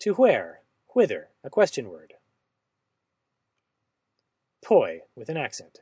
To where? Whither? A question word. Poi with an accent.